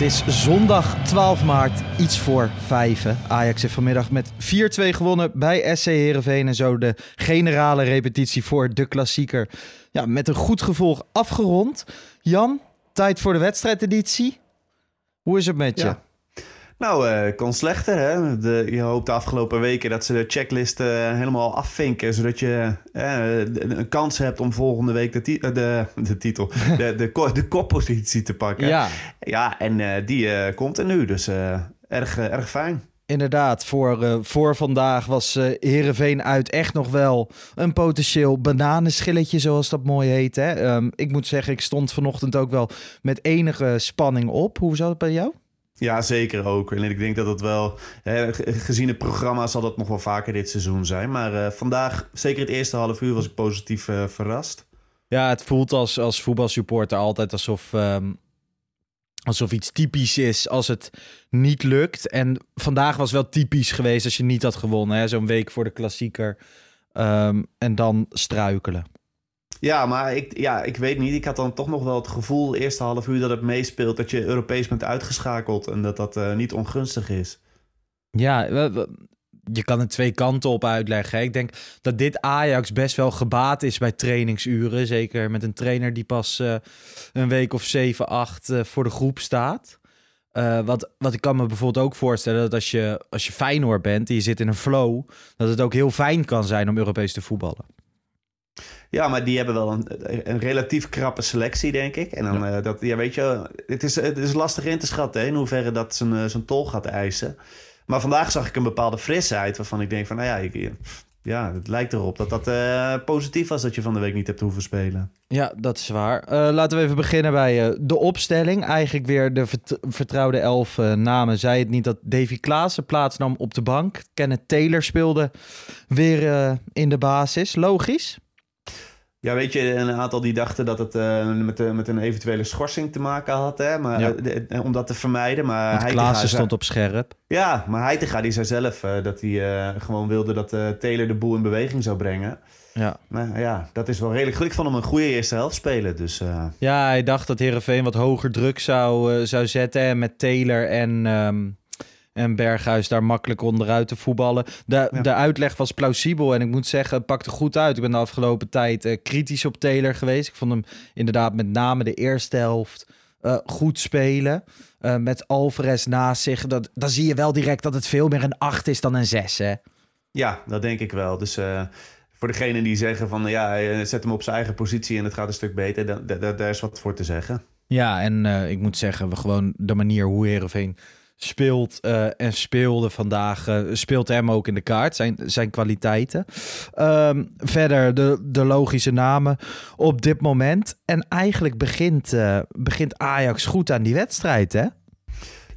Het is zondag 12 maart, iets voor vijven. Ajax heeft vanmiddag met 4-2 gewonnen bij SC Heerenveen. En zo de generale repetitie voor de klassieker. Ja, met een goed gevolg afgerond. Jan, tijd voor de wedstrijdeditie. Hoe is het met je? Ja. Nou, eh kon slechter. Hè? De, je hoopt de afgelopen weken dat ze de checklist eh, helemaal afvinken. Zodat je eh, een kans hebt om volgende week de, ti- de, de titel, de, de, ko- de koppositie te pakken. Ja, Ja, en die komt er nu. Dus erg, erg fijn. inderdaad. Voor, voor vandaag was eh Heerenveen uit echt nog wel een potentieel bananenschilletje, zoals dat mooi heet. Hè? Ehm, ik moet zeggen, ik stond vanochtend ook wel met enige spanning op. Hoe zat het bij jou? Ja, zeker ook. En ik denk dat het wel, hè, ge- gezien het programma, zal dat nog wel vaker dit seizoen zijn. Maar eh, vandaag, zeker het eerste half uur, was ik positief eh, verrast. Ja, het voelt als, als voetbalsupporter altijd alsof, ehm, alsof iets typisch is als het niet lukt. En vandaag was wel typisch geweest als je niet had gewonnen. Zo'n week voor de klassieker. Ehm, en dan struikelen. Ja, maar ik, ja, ik weet niet. Ik had dan toch nog wel het gevoel, eerste half uur, dat het meespeelt. Dat je Europees bent uitgeschakeld en dat dat eh, niet ongunstig is. Ja, je kan het twee kanten op uitleggen. Ik denk dat dit Ajax best wel gebaat is bij trainingsuren. Zeker met een trainer die pas eh, een week of zeven, acht eh, voor de groep staat. Wat, wat ik kan me bijvoorbeeld ook voorstellen, dat als je, als je Feyenoord bent en je zit in een flow, dat het ook heel fijn kan zijn om Europees te voetballen. Ja, maar die hebben wel een, een relatief krappe selectie, denk ik. En dan, eh, dat, ja, weet je, het is, het is lastig in te schatten hè, in hoeverre dat zijn, eh, zijn tol gaat eisen. Maar vandaag zag ik een bepaalde frisheid waarvan ik denk van, nou ja, ik, ja het lijkt erop dat dat eh, positief was dat je van de week niet hebt hoeven spelen. Ja, dat is waar. Eh, laten we even beginnen bij eh, de opstelling. Eigenlijk weer de vert- vertrouwde elf eh, namen. Zei het niet dat Davy Klaassen plaatsnam op de bank. Kenneth Taylor speelde weer eh, in de basis. Logisch. Ja, weet je, een aantal die dachten dat het eh, met, de, met een eventuele schorsing te maken had, hè, maar, Ja. eh, de- eh, om dat te vermijden. Maar Want Klaassen zei- stond op scherp. Ja, maar Heitinga die zei zelf eh, dat hij eh, gewoon wilde dat eh, Taylor de boel in beweging zou brengen. Ja. Maar ja, dat is wel redelijk goed. Ik vond hem een goede eerste helft spelen. Dus eh, ja, hij dacht dat Herenveen wat hoger druk zou, eh, zou zetten. En met Taylor en, ehm, en Berghuis daar makkelijk onderuit te voetballen. De, Ja. de uitleg was plausibel. En ik moet zeggen, het pakte goed uit. Ik ben de afgelopen tijd eh, kritisch op Taylor geweest. Ik vond hem inderdaad met name de eerste helft eh, goed spelen. Eh, met Alvarez naast zich. Dat, dan zie je wel direct dat het veel meer een 8 is dan een 6. Hè? ja, dat denk ik wel. Dus voor degenen die zeggen van ja, zet hem op zijn eigen positie en het gaat een stuk beter, dan, da- da- daar is wat voor te zeggen. Ja, en ik moet zeggen, we gewoon de manier hoe Heerenveen speelt eh, en speelde vandaag, eh, speelt hem ook in de kaart, zijn, zijn kwaliteiten. Ehm, verder de, de logische namen op dit moment. En eigenlijk begint, eh, begint Ajax goed aan die wedstrijd, hè?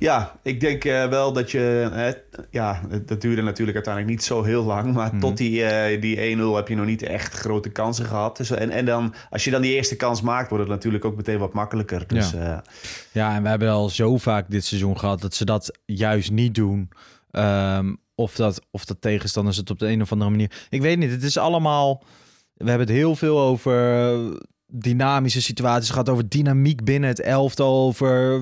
Ja, ik denk eh, wel dat je... ja, dat duurde natuurlijk uiteindelijk niet zo heel lang. Maar Mhm. tot die, eh, die 1-0 heb je nog niet echt grote kansen gehad. Dus, en, en dan, als je dan die eerste kans maakt, wordt het natuurlijk ook meteen wat makkelijker. Dus Ja. eh, Ja, en we hebben al zo vaak dit seizoen gehad dat ze dat juist niet doen. Ehm, of, dat, of dat tegenstanders het op de een of andere manier... Ik weet niet, het is allemaal... We hebben het heel veel over dynamische situaties gehad, over dynamiek binnen het elftal, over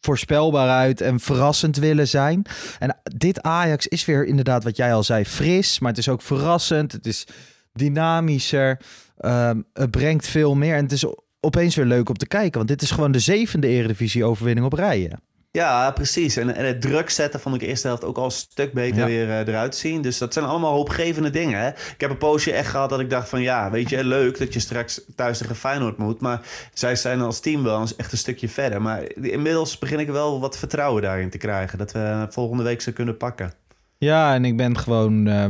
eh, voorspelbaarheid en verrassend willen zijn. En dit Ajax is weer inderdaad wat jij al zei, fris, maar het is ook verrassend. Het is dynamischer. Ehm, het brengt veel meer en het is opeens weer leuk om te kijken, want dit is gewoon de zevende Eredivisie overwinning op rijen. Ja, precies. En, en het druk zetten vond ik de eerste helft ook al een stuk beter Ja. weer eh, eruit zien. Dus dat zijn allemaal hoopgevende dingen. Hè? Ik heb een poosje echt gehad dat ik dacht van... ja, weet je, leuk dat je straks thuis tegen Feyenoord moet. Maar zij zijn als team wel eens echt een stukje verder. Maar inmiddels begin ik wel wat vertrouwen daarin te krijgen. Dat we volgende week ze kunnen pakken. Ja, en ik ben gewoon eh,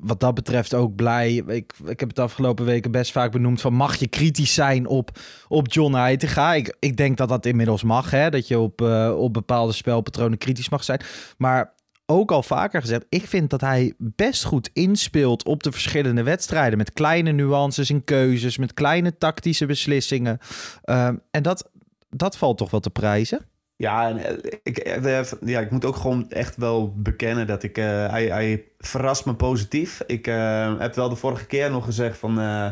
wat dat betreft ook blij. Ik, ik heb het afgelopen weken best vaak benoemd van mag je kritisch zijn op, op John Heitinga? Ik, ik denk dat dat inmiddels mag, hè? dat je op, eh, op bepaalde spelpatronen kritisch mag zijn. Maar ook al vaker gezegd, ik vind dat hij best goed inspeelt op de verschillende wedstrijden. Met kleine nuances in keuzes, met kleine tactische beslissingen. Ehm, en dat, dat valt toch wel te prijzen. Ja, eh, ik, eh, ja, ik moet ook gewoon echt wel bekennen dat ik... eh, hij, hij verrast me positief. Ik eh, heb wel de vorige keer nog gezegd van... eh,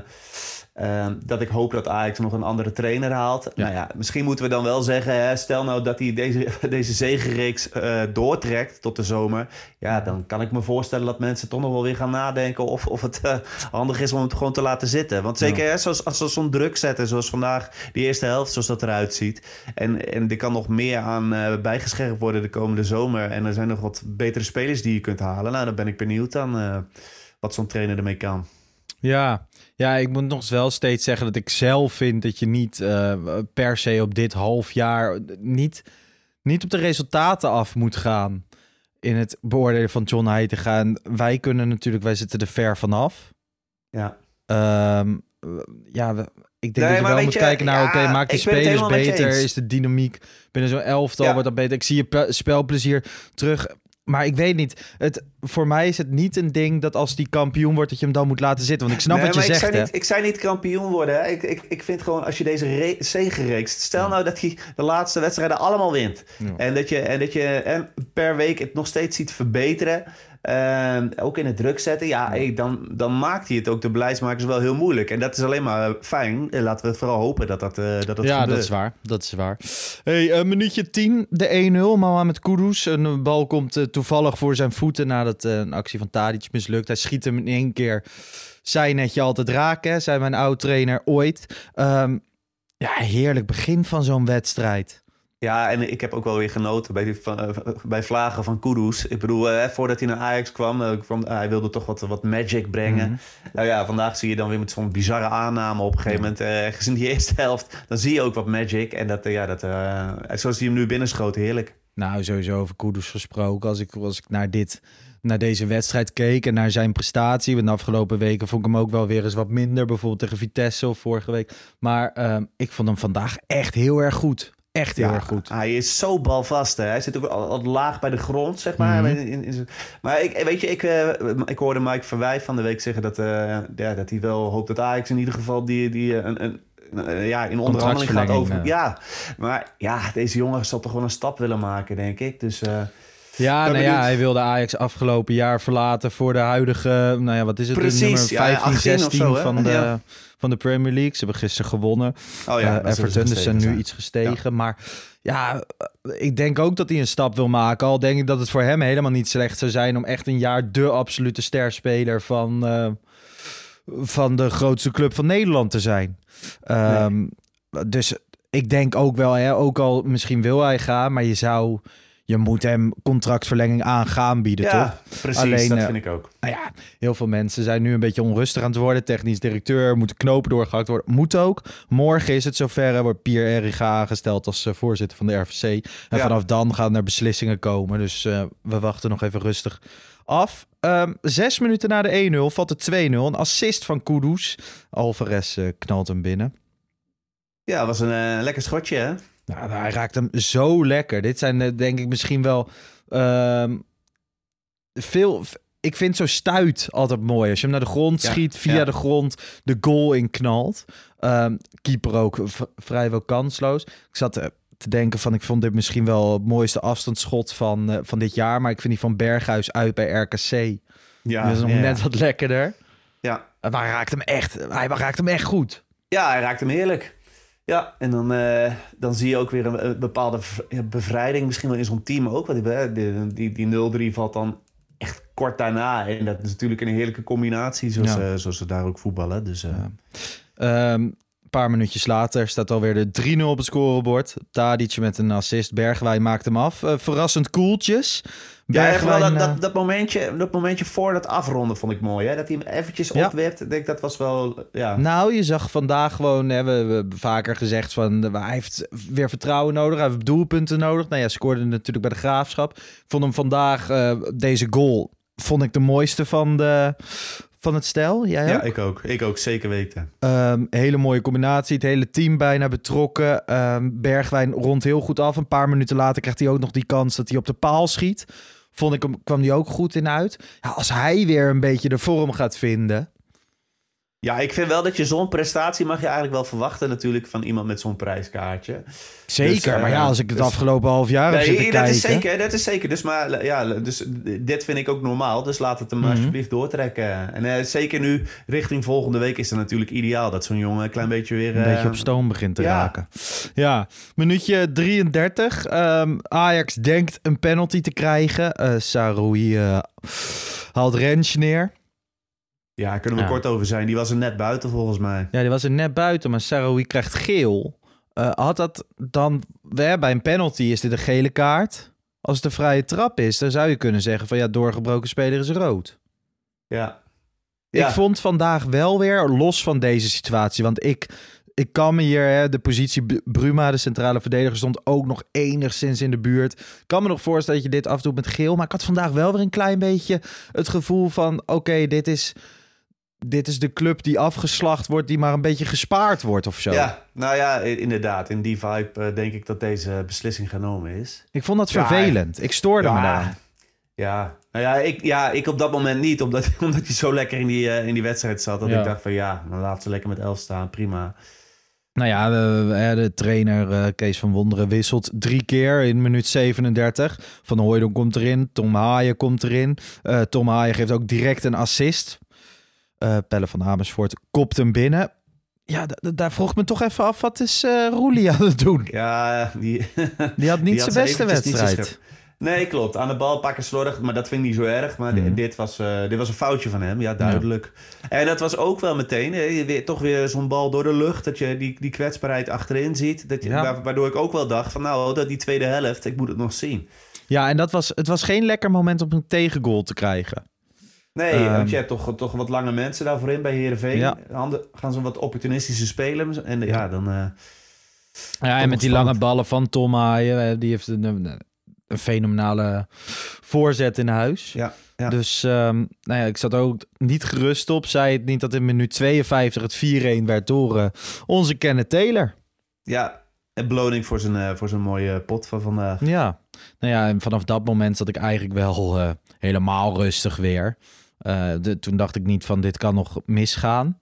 eh, dat ik hoop dat Ajax nog een andere trainer haalt. Nou ja, misschien moeten we dan wel zeggen... Hè, stel nou dat hij deze, deze zegenreeks eh, doortrekt tot de zomer... ja, dan kan ik me voorstellen dat mensen toch nog wel weer gaan nadenken... of, of het eh, handig is om het gewoon te laten zitten. Want zeker hè, zoals, als ze zo'n druk zetten... zoals vandaag die eerste helft, zoals dat eruit ziet... en, en er kan nog meer aan eh, bijgescherpt worden de komende zomer... en er zijn nog wat betere spelers die je kunt halen. Nou, dan ben ik benieuwd dan eh, wat zo'n trainer ermee kan. Ja. ja, ik moet nog wel steeds zeggen dat ik zelf vind dat je niet eh, per se op dit half jaar niet, niet op de resultaten af moet gaan in het beoordelen van John Heitinga. En wij kunnen natuurlijk, wij zitten er ver vanaf. Ja. Ehm, ja, we- ik denk Nee, dat je wel moet je, kijken naar, ja, oké, maak je ik ben het spelers beter? Is de dynamiek binnen zo'n elftal Ja. wordt dat beter? Ik zie je pe- spelplezier terug. Maar ik weet niet, het, voor mij is het niet een ding dat als die kampioen wordt, dat je hem dan moet laten zitten. Want ik snap Nee, wat je maar zegt, ik zei, hè? niet, ik zei niet kampioen worden. Hè. Ik, ik, ik vind gewoon, als je deze re- zegenreeks... Stel nou dat hij de laatste wedstrijden allemaal wint. En dat je, en dat je en per week het nog steeds ziet verbeteren. Ehm, ook in het druk zetten. Ja, hey, dan, dan maakt hij het ook de beleidsmakers wel heel moeilijk. En dat is alleen maar eh, fijn. En laten we vooral hopen dat dat, eh, dat, dat ja, gebeurt. dat is waar. Dat is waar. Hey, eh, minuutje 10, de 1-0. Mohamed Kudus. Een bal komt eh, toevallig voor zijn voeten nadat eh, een actie van Tadic mislukt. Hij schiet hem in één keer. Zij net je altijd raken, hè, zei mijn oud-trainer ooit. Ehm, ja, heerlijk begin van zo'n wedstrijd. Ja, en ik heb ook wel weer genoten bij, die, van, bij Vlagen van Kudus. Ik bedoel, eh, voordat hij naar Ajax kwam, eh, hij wilde toch wat, wat magic brengen. Mhm. Nou ja, vandaag zie je dan weer met zo'n bizarre aanname op een gegeven moment. eh, gezien die eerste helft, dan zie je ook wat magic. En dat, eh, ja, dat, eh, zoals hij hem nu binnenschoot, heerlijk. Nou, sowieso over Kudus gesproken. Als ik, als ik naar, dit, naar deze wedstrijd keek en naar zijn prestatie. Want de afgelopen weken vond ik hem ook wel weer eens wat minder. Bijvoorbeeld tegen Vitesse of vorige week. Maar ehm, ik vond hem vandaag echt heel erg goed. Echt heel Ja, erg goed. Hij is zo balvast. Hè. Hij zit ook al, al laag bij de grond, zeg maar. Mhm. In, in maar ik, weet je, ik, eh, ik hoorde Mike Verwij van de week zeggen dat, eh, ja, dat hij wel hoopt dat Ajax in ieder geval die, die eh, een, ja, in onderhandeling gaat over. Ja, maar ja, deze jongen zal toch wel een stap willen maken, denk ik. Dus Ja, Ben nou ja, hij wilde Ajax afgelopen jaar verlaten voor de huidige, nou ja, wat is het, Precies, nummer ja, 15, 18 of 16 zo, van, de, Ja. van de Premier League. Ze hebben gisteren gewonnen. oh ja, Eh, Everton, dus zijn nu iets gestegen. Maar ja, eh, ik denk ook dat hij een stap wil maken. Al denk ik dat het voor hem helemaal niet slecht zou zijn om echt een jaar de absolute sterspeler van, eh, van de grootste club van Nederland te zijn. Ehm, Dus ik denk ook wel, hè, ook al misschien wil hij gaan, maar je zou, je moet hem contractverlenging aan gaan bieden, Ja, toch? precies, Alleen, dat eh, vind ik ook. Nou ja, heel veel mensen zijn nu een beetje onrustig aan het worden. Technisch directeur, moeten knopen doorgehakt worden. Moet ook. Morgen is het zover. hè, Wordt Pierre Eriga aangesteld als eh, voorzitter van de RVC. En Ja. vanaf dan gaan er beslissingen komen. Dus eh, we wachten nog even rustig af. Ehm, zes minuten na de 1-0 valt het 2-0. Een assist van Kudus. Alvarez knalt hem binnen. Ja, was een lekker schotje, hè? Nou, hij raakt hem zo lekker. Dit zijn eh, denk ik misschien wel ehm, veel. Ik vind zo stuit altijd mooi. Als je hem naar de grond Ja, schiet, via ja. de grond de goal in knalt. Ehm, keeper ook vrijwel kansloos. Ik zat eh, te denken van... ik vond dit misschien wel het mooiste afstandsschot van, eh, van dit jaar. Maar ik vind die van Berghuis uit bij RKC. Ja, die is nog ja, net wat lekkerder. ja. Maar hij raakt hem echt, hij raakt hem echt goed. Ja, hij raakt hem heerlijk. Ja, en dan, eh, dan zie je ook weer een, een bepaalde ja, bevrijding, misschien wel in zo'n team ook. Want die, die, die, die 0-3 valt dan echt kort daarna. En dat is natuurlijk een heerlijke combinatie, zoals, Ja. eh, zoals ze daar ook voetballen. Dus eh, Ehm, een paar minuutjes later staat alweer de 3-0 op het scorebord. Tadic met een assist. Bergwijn maakt hem af. Eh, verrassend koeltjes. ja, en vooral Bergwijn, dat, eh, dat, dat, momentje, dat momentje voor dat afronden vond ik mooi. Hè? Dat hij hem eventjes Ja. opwerpt. Ik denk dat was wel... Ja. Nou, je zag vandaag gewoon, hè, we, hebben vaker gezegd van eh, hij heeft weer vertrouwen nodig, hij heeft doelpunten nodig. Nou ja, scoorde natuurlijk bij de graafschap. Vond hem vandaag, deze goal, vond ik de mooiste van, de, van het stel. Jij ja, ook? ik ook. Ik ook, zeker weten. Ehm, hele mooie combinatie, het hele team bijna betrokken. Ehm, Bergwijn rond heel goed af. Een paar minuten later krijgt hij ook nog die kans dat hij op de paal schiet. Vond ik hem, kwam hij ook goed in uit. Ja, als hij weer een beetje de vorm gaat vinden. Ja, ik vind wel dat je zo'n prestatie mag je eigenlijk wel verwachten natuurlijk van iemand met zo'n prijskaartje. Zeker, Dus, eh, maar ja, als ik het dus- afgelopen half jaar heb Nee, zitten dat kijken... is zeker, dat is zeker. Dus, maar, ja, dus dit vind ik ook normaal. Dus laat het hem Mhm. alsjeblieft doortrekken. En eh, zeker nu, richting volgende week, is het natuurlijk ideaal dat zo'n jongen een klein beetje weer... een eh, beetje op stoom begint te ja. raken. Ja, minuutje 33. Ehm, Ajax denkt een penalty te krijgen. Eh Saroui eh, haalt Rens neer. Ja, kunnen we Ja. kort over zijn. Die was er net buiten volgens mij. Ja, die was er net buiten, maar Saroui krijgt geel. Eh, had dat dan... bij een penalty is dit een gele kaart. Als het een vrije trap is, dan zou je kunnen zeggen van ja, doorgebroken speler is rood. Ja. Ja. Ik vond vandaag wel weer, los van deze situatie, want ik, ik kan me hier, hè, de positie Bruma, de centrale verdediger, stond ook nog enigszins in de buurt. Ik kan me nog voorstellen dat je dit afdoet met geel, maar ik had vandaag wel weer een klein beetje het gevoel van, oké, dit is... Dit is de club die afgeslacht wordt, die maar een beetje gespaard wordt of zo. Ja, nou ja, inderdaad. In die vibe eh, denk ik dat deze beslissing genomen is. Ik vond dat Ja, vervelend. Ik stoorde me daaraan. Ja, nou ja, ik, ja, ik op dat moment niet, omdat, omdat hij zo lekker in die, eh, in die wedstrijd zat. Dat Ja. ik dacht van ja, dan laat ze lekker met elf staan, prima. Nou ja, de, de trainer eh, Kees van Wonderen wisselt drie keer in minuut 37. Van Hooydonk komt erin, Tom Haaien komt erin. Tom Haaien geeft ook direct een assist. Eh, Pelle van Amersfoort kopt hem binnen. Ja, daar vroeg ik me toch even af, wat is eh Roelie aan het doen? Ja, die, Die had niet die zijn beste wedstrijd. Nee, klopt. Aan de bal pakken slordig, maar dat vind ik niet zo erg. Maar Mhm. dit, was, eh, dit was een foutje van hem, ja, duidelijk. En dat was ook wel meteen, eh, weer, toch weer zo'n bal door de lucht. Dat je die, die kwetsbaarheid achterin ziet. Dat je, Ja. wa- waardoor ik ook wel dacht van nou, dat die tweede helft, ik moet het nog zien. Ja, en dat was, het was geen lekker moment om een tegengoal te krijgen. Nee, Ehm. want je hebt toch, toch wat lange mensen daarvoor in bij Heerenveen. Ja. Handen, gaan ze wat opportunistische spelen. En ja, dan... eh, Ja, en met die lange ballen van Tom Haaien, eh, die heeft een, een, een fenomenale voorzet in huis. ja, ja. Dus ehm, nou ja, ik zat ook niet gerust op. Zei het niet dat in minuut 52 het 4-1 werd door eh, onze Kenneth Taylor. ja, en beloning voor zijn, voor zijn mooie pot van vandaag. Ja, nou ja, en vanaf dat moment zat ik eigenlijk wel helemaal rustig weer. Eh, de, toen dacht ik niet van dit kan nog misgaan.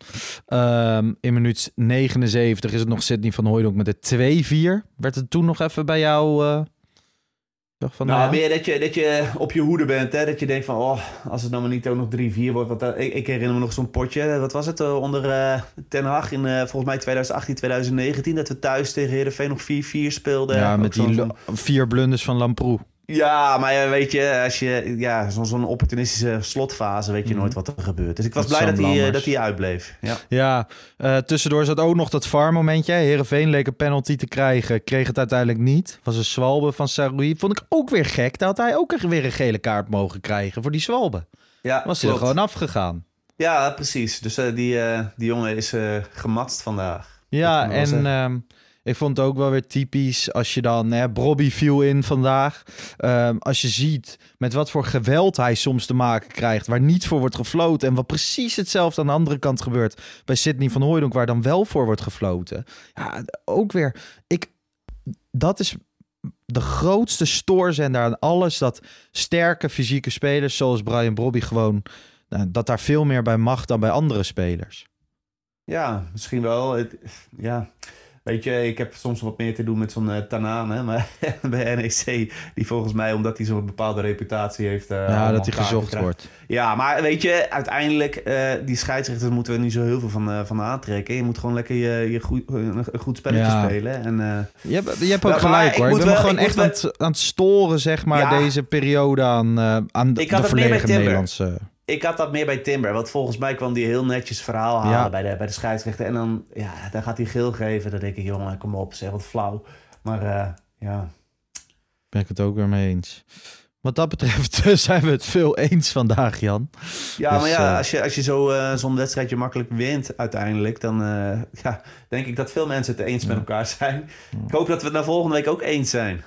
Ehm, in minuut 79 is het nog Sidney van Hooydonk met de 2-4. Werd het toen nog even bij jou... eh, van, Nou, nou, meer dat je, dat je op je hoede bent. Hè? Dat je denkt van, oh, als het nou maar niet ook nog 3-4 wordt. Want, eh, ik, ik herinner me nog zo'n potje. Wat was het? eh, onder eh, Ten Hag in eh, volgens mij 2018, 2019. Dat we thuis tegen Heerenveen nog 4-4 speelden. ja, met die vier blunders van Lamproe. Ja, maar weet je, als je ja, zo'n opportunistische slotfase weet je Mhm. nooit wat er gebeurt. Dus ik was blij dat hij, eh, dat hij uitbleef. Ja. Ja, eh, tussendoor zat ook nog dat VAR-momentje. Herenveen leek een penalty te krijgen. Kreeg het uiteindelijk niet. Was een zwalbe van Saroui. Vond ik ook weer gek. Daar had hij ook weer een gele kaart mogen krijgen voor die zwalbe. Ja, Was hij er gewoon afgegaan. Ja, precies. Dus eh, die, die jongen is gematst vandaag. Ja, Dat en ik vond het ook wel weer typisch als je dan... Hè, Bobby viel in vandaag. Ehm, als je ziet met wat voor geweld hij soms te maken krijgt... waar niet voor wordt gefloten... en wat precies hetzelfde aan de andere kant gebeurt... bij Sidney van Hooijdonk, waar dan wel voor wordt gefloten. Ja, ook weer... Ik, dat is de grootste stoorzender aan alles... dat sterke fysieke spelers zoals Brian Brobby gewoon... nou, dat daar veel meer bij mag dan bij andere spelers. Ja, misschien wel. Het, ja. Weet je, ik heb soms wat meer te doen met zo'n uh, Tanaan, maar bij NEC, die volgens mij, omdat hij zo'n bepaalde reputatie heeft... Uh, ja, dat hij gezocht wordt. Ja, maar weet je, uiteindelijk, uh, die scheidsrechters moeten we niet zo heel veel van, van aantrekken. Je moet gewoon lekker je, je goed, een goed spelletje ja. spelen. En, je, hebt, je hebt ook gelijk hoor. Ik ben gewoon echt aan, het, aan het storen, zeg maar, ja, deze periode aan, aan ik de volledige Nederlandse ik had dat meer bij Timber. Want volgens mij kwam die heel netjes verhaal halen bij, de, bij de scheidsrechter. En dan, ja, dan gaat hij geel geven. Dan denk ik, jongen, kom op, zeg wat flauw. Maar uh, ja. Ben ik het ook weer mee eens. Wat dat betreft zijn we het veel eens vandaag, Jan. Ja, dus, maar ja, uh, als je, als je zo, uh, zo'n wedstrijdje makkelijk wint uiteindelijk... dan ja, denk ik dat veel mensen het eens met elkaar zijn. Ik hoop dat we het na volgende week ook eens zijn.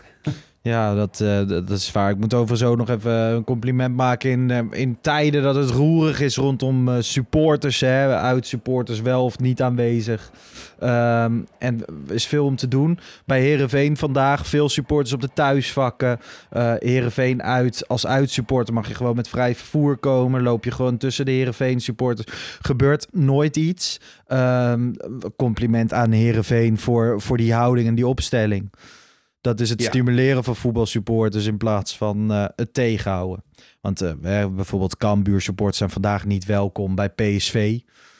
Ja, dat, uh, dat is waar. Ik moet over nog even een compliment maken in, uh, in tijden dat het roerig is rondom uh, supporters. Hè, uitsupporters wel of niet aanwezig. Um, en is veel om te doen. Bij Herenveen vandaag veel supporters op de thuisvakken. Uh, Herenveen uit. Als uitsupporter mag je gewoon met vrij vervoer komen. Loop je gewoon tussen de Herenveen supporters. Gebeurt nooit iets. Um, compliment aan Herenveen voor, voor die houding en die opstelling. Dat is het stimuleren van voetbalsupporters in plaats van uh, het tegenhouden. Want uh, bijvoorbeeld Cambuur supporters zijn vandaag niet welkom bij PSV.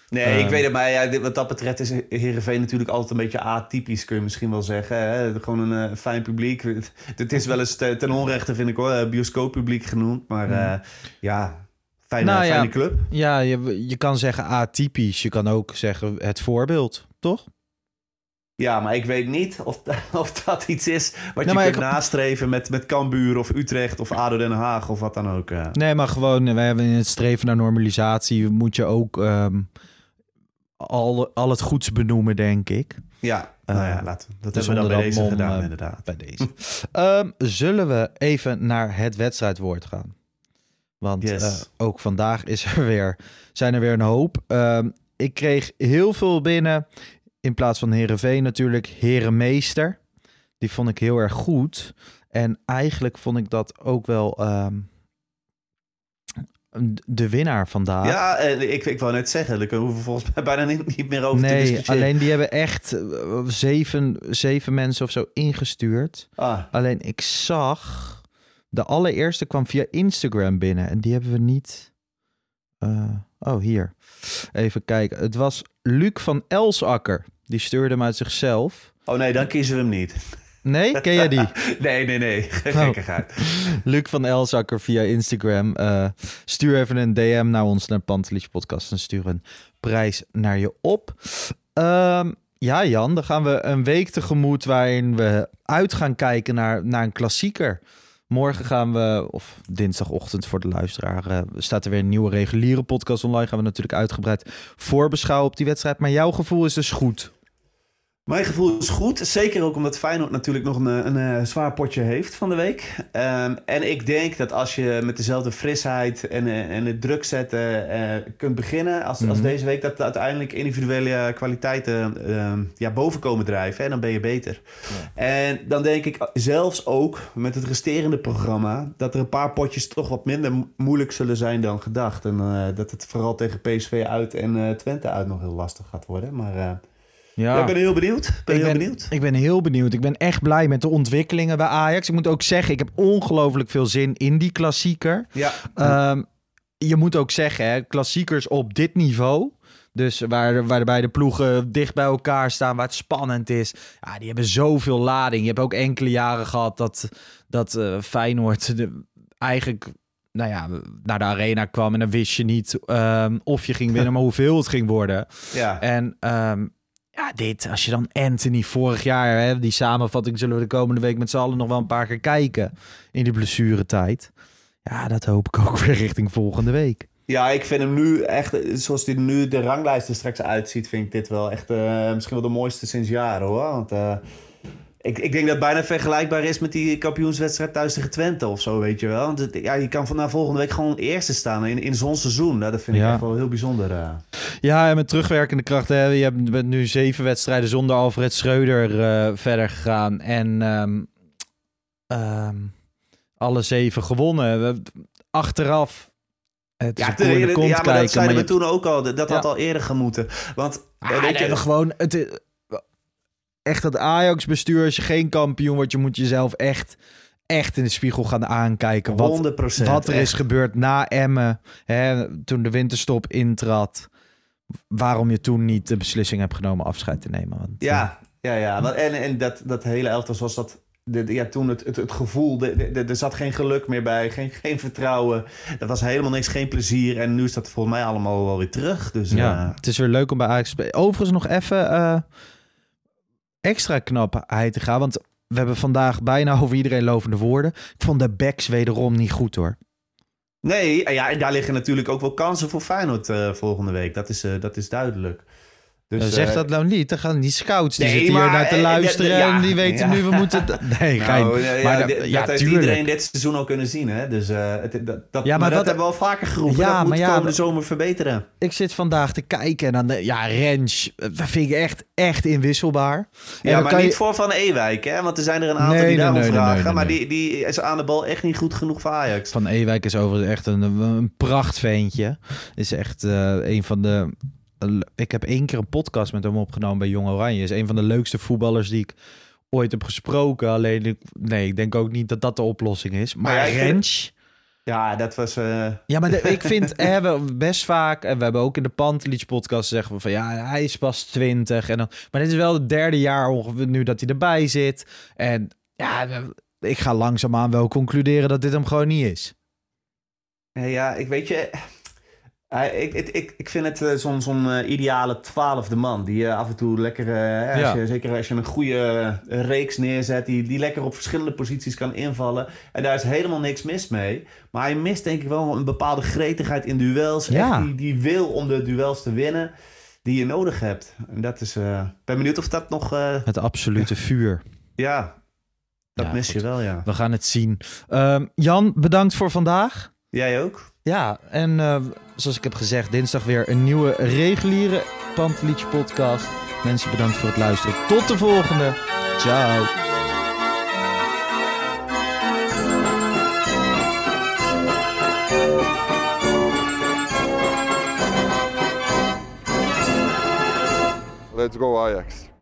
Nee, ik ehm, weet het, maar ja, wat dat betreft is Heerenveen natuurlijk altijd een beetje atypisch, kun je misschien wel zeggen. Hè? Gewoon een uh, fijn publiek. Het is wel eens ten onrechte, vind ik hoor, bioscooppubliek genoemd. Maar hmm. ja, fijne, nou, fijne club. Ja, je, je kan zeggen atypisch. Je kan ook zeggen het voorbeeld, toch? Ja, maar ik weet niet of, of dat iets is wat je kunt nastreven met, met Cambuur of Utrecht of ADO Den Haag of wat dan ook. Uh. Nee, maar gewoon, wij hebben in het streven naar normalisatie moet je ook um, al, al het goeds benoemen, denk ik. Ja, uh, nou ja, laten we. Dat dus hebben we dan bij deze gedaan, uh, inderdaad. Bij deze. um, zullen we even naar het wedstrijdwoord gaan? Want yes. ook vandaag is er weer, zijn er weer een hoop. Um, ik kreeg heel veel binnen in plaats van Herenveen natuurlijk Herenmeester. Die vond ik heel erg goed. En eigenlijk vond ik dat ook wel um, de winnaar vandaag. Ja, ik, ik wou net zeggen, daar hoeven we volgens mij bijna niet, niet meer over nee, te discussiëren. alleen die hebben echt eh, zeven, zeven mensen of zo ingestuurd. Ah. Alleen ik zag, de allereerste kwam via Instagram binnen en die hebben we niet... Uh, oh, hier. Even kijken. Het was Luc van Elsakker. Die stuurde hem uit zichzelf. Oh nee, dan kiezen we hem niet. Nee? Ken jij die? nee, nee, nee. Gekkigheid. Oh. Luc van Elsakker via Instagram. Uh, stuur even een DM naar ons, naar Pantelich Podcast. En stuur een prijs naar je op. Um, ja, Jan, dan gaan we een week tegemoet waarin we uit gaan kijken naar, naar een klassieker. Morgen gaan we, of dinsdagochtend voor de luisteraar, uh, staat er weer een nieuwe reguliere podcast online. Gaan we natuurlijk uitgebreid voorbeschouwen op die wedstrijd. Maar jouw gevoel is dus goed. Mijn gevoel is goed. Zeker ook omdat Feyenoord natuurlijk nog een, een, een zwaar potje heeft van de week. Um, en ik denk dat als je met dezelfde frisheid en, eh, en het druk zetten uh, kunt beginnen... Als, als mhm. deze week dat uiteindelijk individuele kwaliteiten uh, ja, boven komen drijven... Hè, dan ben je beter. Ja. En dan denk ik zelfs ook met het resterende programma... dat er een paar potjes toch wat minder moeilijk zullen zijn dan gedacht. En uh, dat het vooral tegen PSV uit en Twente uit nog heel lastig gaat worden. Maar... Ja. ik ben heel benieuwd. Ben ik, heel ben, benieuwd. ik ben heel benieuwd. Ik ben echt blij met de ontwikkelingen bij Ajax. Ik moet ook zeggen, ik heb ongelooflijk veel zin in die klassieker. Ja. Um, je moet ook zeggen, hè, klassiekers op dit niveau. Dus waar, waar de ploegen dicht bij elkaar staan, waar het spannend is. Ja, die hebben zoveel lading. Je hebt ook enkele jaren gehad dat, dat uh, Feyenoord de, eigenlijk nou ja, naar de arena kwam en dan wist je niet um, of je ging winnen, maar hoeveel het ging worden. Ja. En um, dit, als je dan Anthony vorig jaar, hè, die samenvatting zullen we de komende week met z'n allen nog wel een paar keer kijken in die blessuretijd. Ja, dat hoop ik ook weer richting volgende week. Ja, ik vind hem nu echt, zoals hij nu de ranglijst er straks uitziet, vind ik dit wel echt uh, misschien wel de mooiste sinds jaren hoor. Want uh, ik, ik denk dat het bijna vergelijkbaar is met die kampioenswedstrijd thuis tegen Twente of zo, weet je wel. Want het, ja, je kan vanaf volgende week gewoon eerste staan in, in zo'n seizoen. Nou, dat vind ik echt wel heel bijzonder. Uh. Ja, en met terugwerkende kracht. Hè, je hebt nu zeven wedstrijden zonder Alfred Schreuder uh, verder gegaan. En um, um, alle zeven gewonnen. Achteraf het ja, de, ja, maar kijken, dat zeiden we toen ook al. Dat ja. had al eerder gemoeten. Want ah, weet je, gewoon... Het, echt dat Ajax-bestuur, als je geen kampioen wordt, je moet jezelf echt, echt in de spiegel gaan aankijken. Wat, 100 wat er is gebeurd na Emmen, hè, toen de winterstop intrad. Waarom je toen niet de beslissing hebt genomen afscheid te nemen. Want, Ja, ja, ja. Want- En, en dat, dat hele elftal zoals dat... Ja, toen het, het, het gevoel, er zat geen geluk meer bij, geen, geen vertrouwen. Dat was helemaal niks, geen plezier. En nu is dat volgens mij allemaal wel weer terug. Dus Ja, eh, het is weer leuk om bij Ajax te spelen. Overigens nog even eh, extra knapheid te gaan. Want we hebben vandaag bijna over iedereen lovende woorden. Ik vond de backs wederom niet goed hoor. nee, ja, en daar liggen natuurlijk ook wel kansen voor Feyenoord eh, volgende week. Dat is, eh, dat is duidelijk. Dus, Eh, zeg eh, dat nou niet. Dan gaan die scouts die Nee, zitten hier naar te eh, luisteren. de- de- ja, en die weten ja. nu, we moeten... Nee, geen... Nou, ja, ja, maar de- ja, dat heeft iedereen dit seizoen al kunnen zien. Hè? Dus, eh, het, dat, dat, Ja, maar maar dat hebben we al vaker geroepen. Ja, dat moet maar ja, komende zomer verbeteren. Ik zit vandaag te kijken en dan... eh, Ja, Rens, eh, dat vind ik echt, echt inwisselbaar. En Ja, maar kan niet je- voor Van Ewijk, hè? Want er zijn er een aantal Nee, die daarom nee, vragen. maar. Die, die is aan de bal echt niet goed genoeg voor Ajax. Van Ewijk is overigens echt een, een prachtventje. Is echt eh, een van de... Ik heb één keer een podcast met hem opgenomen bij Jong Oranje. Is een van de leukste voetballers die ik ooit heb gesproken. Alleen, ik, nee, ik denk ook niet dat dat de oplossing is. Maar, ja, ik vind- Rens... Ja, dat was... eh, Ja, maar de- ik vind hè, we best vaak, en we hebben ook in de Pantelich podcast zeggen we van ja, hij is pas 20. En dan, maar dit is wel het derde jaar ongeveer nu dat hij erbij zit. En ja, ik ga langzaamaan wel concluderen dat dit hem gewoon niet is. ja, ik weet je... ik, ik, ik, vind het eh, zo'n zo'n eh, ideale twaalfde man. Die eh, af en toe lekker... als Ja. je, zeker als je een goede reeks neerzet... Die, die lekker op verschillende posities kan invallen. En daar is helemaal niks mis mee. Maar hij mist denk ik wel een bepaalde gretigheid in duels. Ja. Echt die, die wil om de duels te winnen... Die je nodig hebt. En dat is... Ik ben benieuwd of dat nog... Het absolute vuur. ja, dat Ja, mis goed. je wel, ja. We gaan het zien. Ehm, Jan, bedankt voor vandaag. Jij ook? Ja, en eh, zoals ik heb gezegd, dinsdag weer een nieuwe reguliere Pantelich podcast. Mensen, bedankt voor het luisteren. Tot de volgende. Ciao. Let's go Ajax.